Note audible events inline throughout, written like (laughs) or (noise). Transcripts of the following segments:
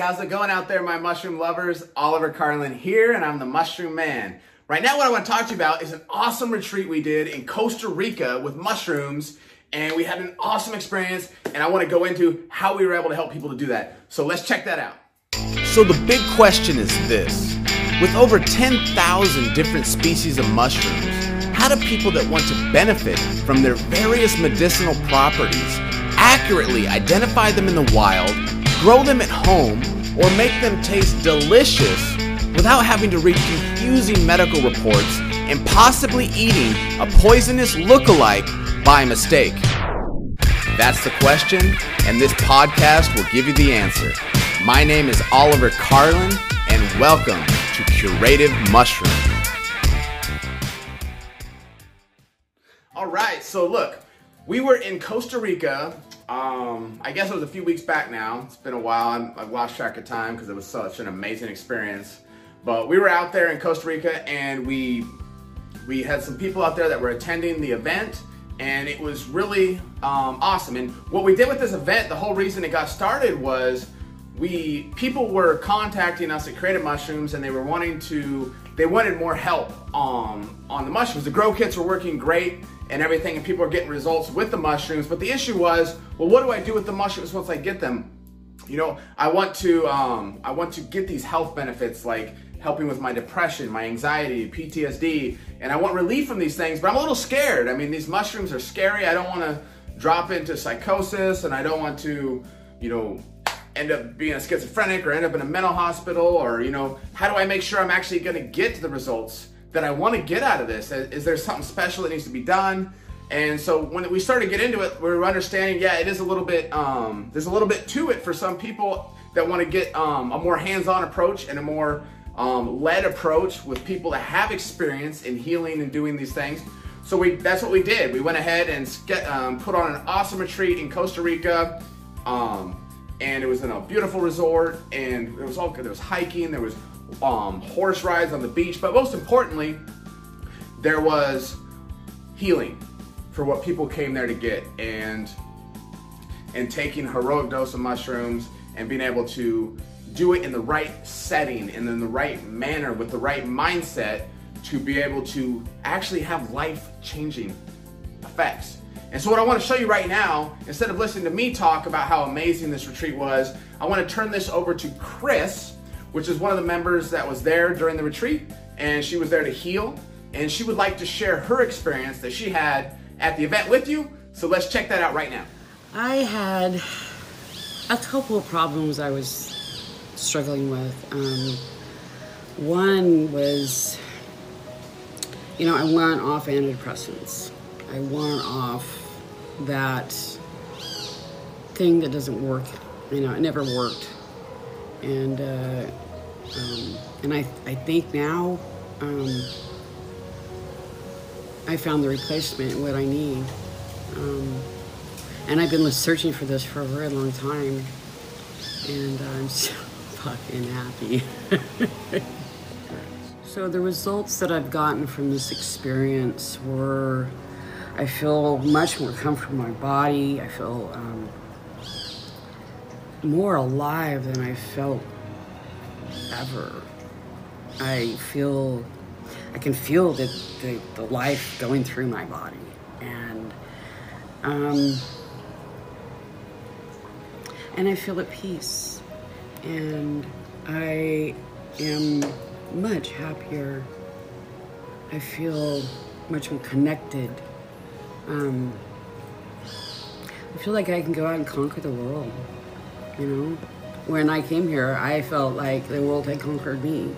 how's it going out there, my mushroom lovers? Oliver Carlin here, and I'm the Mushroom Man. Right now, what I want to talk to you about is an awesome retreat we did in Costa Rica with mushrooms, and we had an awesome experience, and I want to go into how we were able to help people to do that. So let's check that out. So the big question is this. With over 10,000 different species of mushrooms, how do people that want to benefit from their various medicinal properties accurately identify them in the wild, grow them at home, or make them taste delicious without having to read confusing medical reports and possibly eating a poisonous look-alike by mistake? That's the question, and this podcast will give you the answer. My name is Oliver Carlin, and welcome to Curative Mushroom. All right, so look, we were in Costa Rica. Um, I guess it was a few weeks back now. It's been a while. I'm, I've lost track of time because it was such an amazing experience. But we were out there in Costa Rica, and we we had some people out there that were attending the event, and it was really um, awesome. And what we did with this event, the whole reason it got started was we people were contacting us at Curative Mushrooms, and they were wanting to they wanted more help um, on the mushrooms. The grow kits were working great and everything, and people are getting results with the mushrooms. But the issue was, well, what do I do with the mushrooms once I get them? You know, I want to um, I want to get these health benefits like helping with my depression, my anxiety, PTSD, and I want relief from these things. But I'm a little scared. I mean, these mushrooms are scary. I don't want to drop into psychosis, and I don't want to, you know, end up being a schizophrenic or end up in a mental hospital or you know how do i make sure i'm actually going to get the results that i want to get out of this. Is there something special that needs to be done? And so when we started to get into it we were understanding yeah it is a little bit um, there's a little bit to it for some people that want to get um, a more hands-on approach and a more um, led approach with people that have experience in healing and doing these things. So we that's what we did. We went ahead and um, put on an awesome retreat in costa rica um, and it was in a beautiful resort, and it was all good. There was hiking, there was um, horse rides on the beach, but most importantly, there was healing for what people came there to get, and and taking heroic dose of mushrooms and being able to do it in the right setting and in the right manner with the right mindset to be able to actually have life changing effects. And so what I want to show you right now, instead of listening to me talk about how amazing this retreat was, I want to turn this over to Chris, which is one of the members that was there during the retreat, and she was there to heal, and she would like to share her experience that she had at the event with you. So let's check that out right now. I had a couple of problems I was struggling with. Um, one was, you know, I went off antidepressants. I went off that thing that doesn't work. You know, it never worked. And uh, um, and I I think now um, I found the replacement what I need. Um, and I've been searching for this for a very long time, and I'm (laughs) so fucking happy. (laughs) so the results that I've gotten from this experience were I feel much more comfortable in my body. I feel um, more alive than I felt ever. I feel, I can feel the, the, the life going through my body. And, um, and I feel at peace. And I am much happier. I feel much more connected um, I feel like I can go out and conquer the world. You know, when I came here, I felt like the world had conquered me.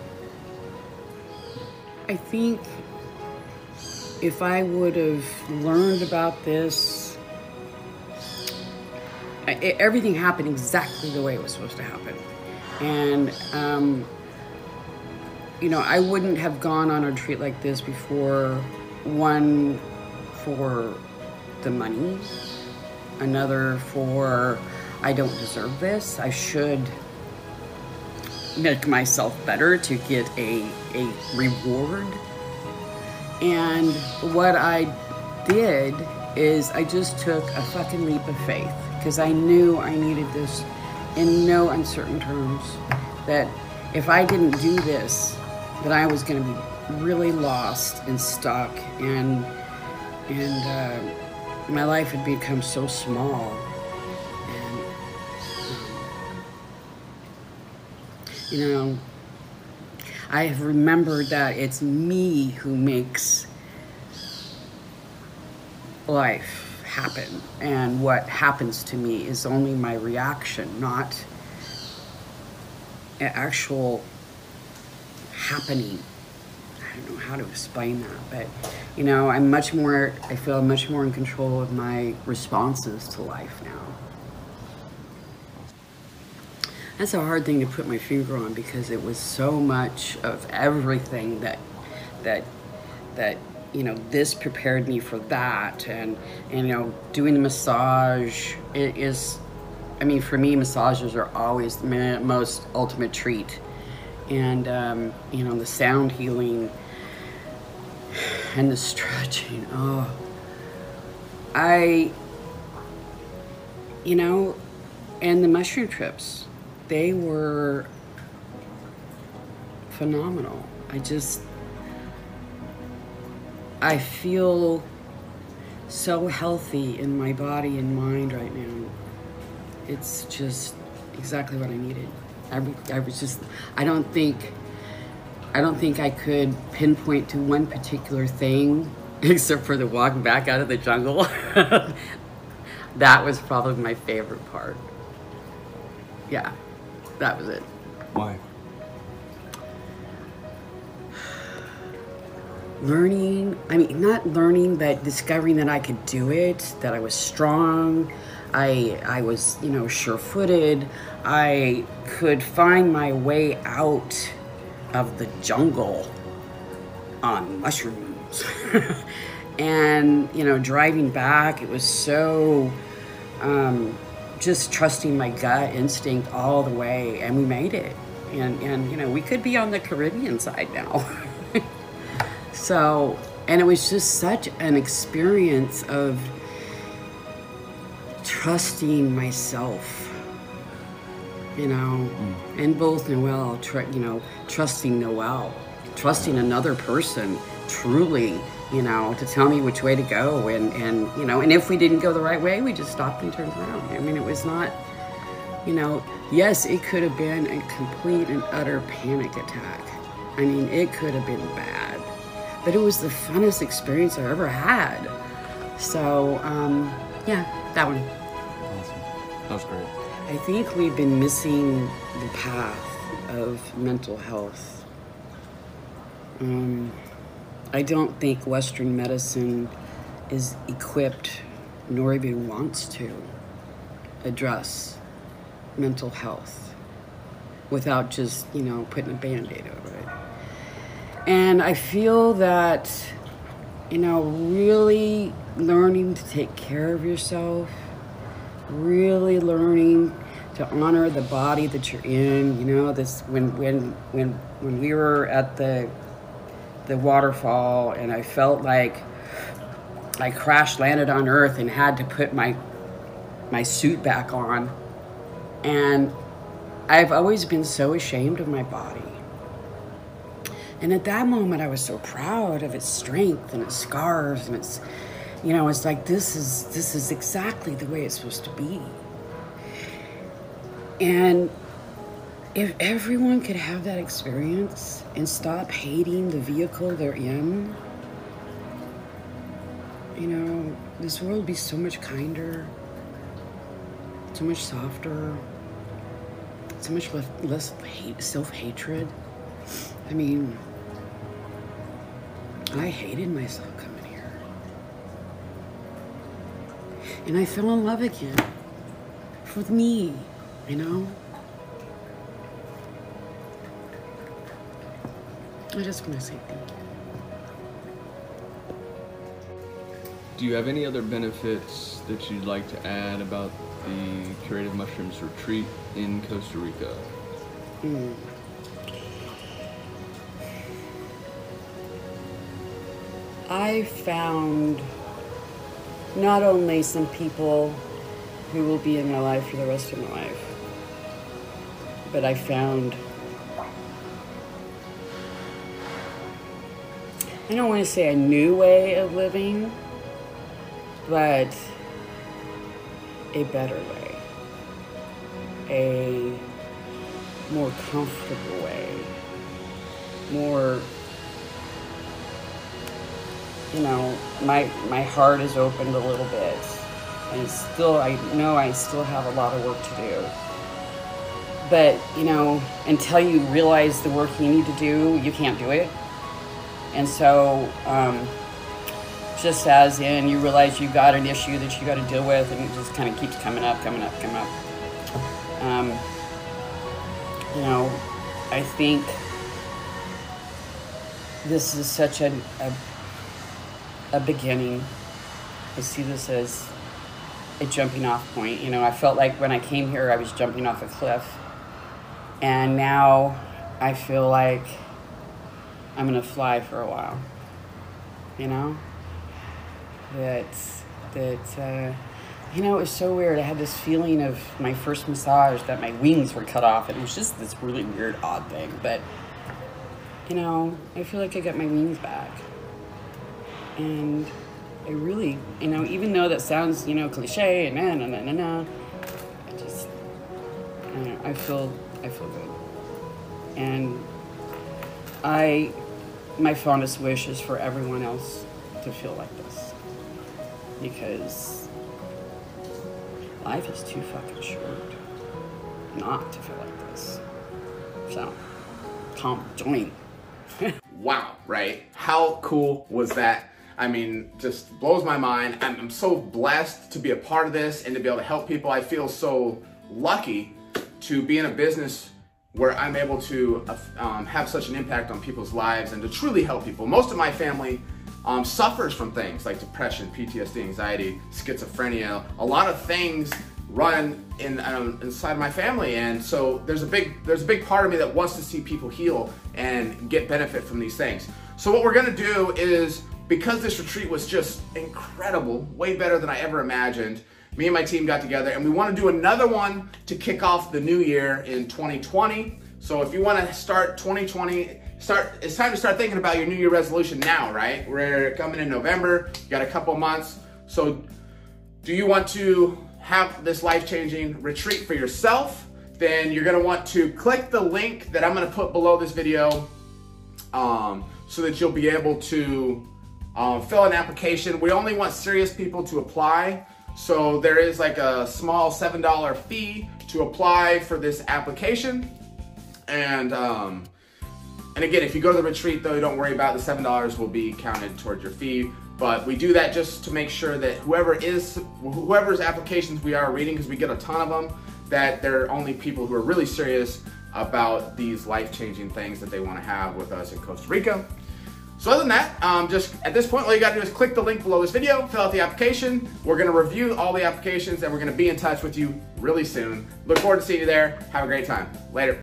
I think if I would have learned about this, I, everything happened exactly the way it was supposed to happen. And, um, you know, I wouldn't have gone on a retreat like this before one for the money, another for I don't deserve this. I should make myself better to get a, a reward. And what I did is I just took a fucking leap of faith because I knew I needed this in no uncertain terms that if I didn't do this, that I was going to be really lost and stuck, and and uh, my life had become so small. You know, I have remembered that it's me who makes life happen. And what happens to me is only my reaction not an actual happening. I don't know how to explain that but you know i'm much more i feel much more in control of my responses to life now that's a hard thing to put my finger on because it was so much of everything that that that you know this prepared me for that. And, and you know doing the massage it is i mean for me massages are always the most ultimate treat. And um, you know the sound healing and the stretching oh. I you know and the mushroom trips they were phenomenal i just I feel so healthy in my body and mind right now. It's just exactly what I needed. I, I was just, I don't think, I don't think I could pinpoint to one particular thing (laughs) except for the walk back out of the jungle. (laughs) that was probably my favorite part. Yeah, that was it. Why? learning i mean not learning but discovering that i could do it that i was strong i i was you know sure-footed i could find my way out of the jungle on mushrooms (laughs) and you know driving back it was so um, just trusting my gut instinct all the way and we made it and and you know we could be on the caribbean side now (laughs) So, and it was just such an experience of trusting myself, you know, mm. and both Noel, you know, trusting Noel, trusting another person truly, you know, to tell me which way to go. And, and, you know, and if we didn't go the right way, we just stopped and turned around. I mean, it was not, you know, yes, it could have been a complete and utter panic attack. I mean, it could have been bad but it was the funnest experience I ever had. So, um, yeah, that one. Awesome. That was great. I think we've been missing the path of mental health. Um, I don't think Western medicine is equipped nor even wants to address mental health without just, you know, putting a band aid over it. And I feel that, you know, really learning to take care of yourself, really learning to honor the body that you're in. You know, this when when when when we were at the the waterfall and I felt like I crash landed on earth and had to put my my suit back on. And I've always been so ashamed of my body. And at that moment, I was so proud of its strength and its scars and its, you know, it's like this is this is exactly the way it's supposed to be. And if everyone could have that experience and stop hating the vehicle they're in, you know, this world would be so much kinder, so much softer, so much less, less hate, self-hatred. I mean, I hated myself coming here. And I fell in love again with me, you know? I just want to say thank you. Do you have any other benefits that you'd like to add about the Curative Mushrooms Retreat in Costa Rica? Mm. I found not only some people who will be in my life for the rest of my life, but I found I don't want to say a new way of living, but a better way, a more comfortable way, more you know, my my heart is opened a little bit. And still I know I still have a lot of work to do. But, you know, until you realize the work you need to do, you can't do it. And so, um, just as in you realize you've got an issue that you got to deal with, and it just kind of keeps coming up, coming up, coming up. Um, you know, I think this is such a, a, a beginning. I see this as a jumping off point. You know, I felt like when I came here, I was jumping off a cliff. And now I feel like I'm gonna fly for a while. You know? That that uh, you know, it was so weird. I had this feeling of my first massage that my wings were cut off and it was just this really weird odd thing. But you know, I feel like I got my wings back. And I really, you know, even though that sounds, you know, cliche and na na na na na, I just, I, know, I feel, I feel good. And I, my fondest wish is for everyone else to feel like this. Because life is too fucking short not to feel like this. So, come join. (laughs) wow, right? How cool was that? I mean, just blows my mind. I'm, I'm, so blessed to be a part of this and to be able to help people. I feel so lucky to be in a business where I'm able to um, have such an impact on people's lives and to truly help people. Most of my family um, suffers from things like depression, PTSD, anxiety, schizophrenia, a lot of things run in um, inside my family. And so there's a big there's a big part of me that wants to see people heal and get benefit from these things. So what we're to do is because this retreat was just incredible way better than i ever imagined me and my team got together and we want to do another one to kick off the new year in 2020 so if you want to start 2020 start it's time to start thinking about your new year resolution now right we're coming in november you got a couple months so do you want to have this life-changing retreat for yourself, then you're gonna want to click the link that I'm gonna put below this video um, so that you'll be able to um, fill an application. We only want serious people to apply. So there is like a small $7 fee to apply for this application. And um, and again, if you go to the retreat though, don't worry about it. the $7 will be counted towards your fee. But we do that just to make sure that whoever is, whoever's applications we are reading, because we get a ton of them, that they're only people who are really serious about these life-changing things that they want to have with us in Costa Rica. So other than that, um, just at this point, all you gotta do is click the link below this video, fill out the application. We're gonna review all the applications and we're gonna be in touch with you really soon. Look forward to seeing you there. Have a great time. Later.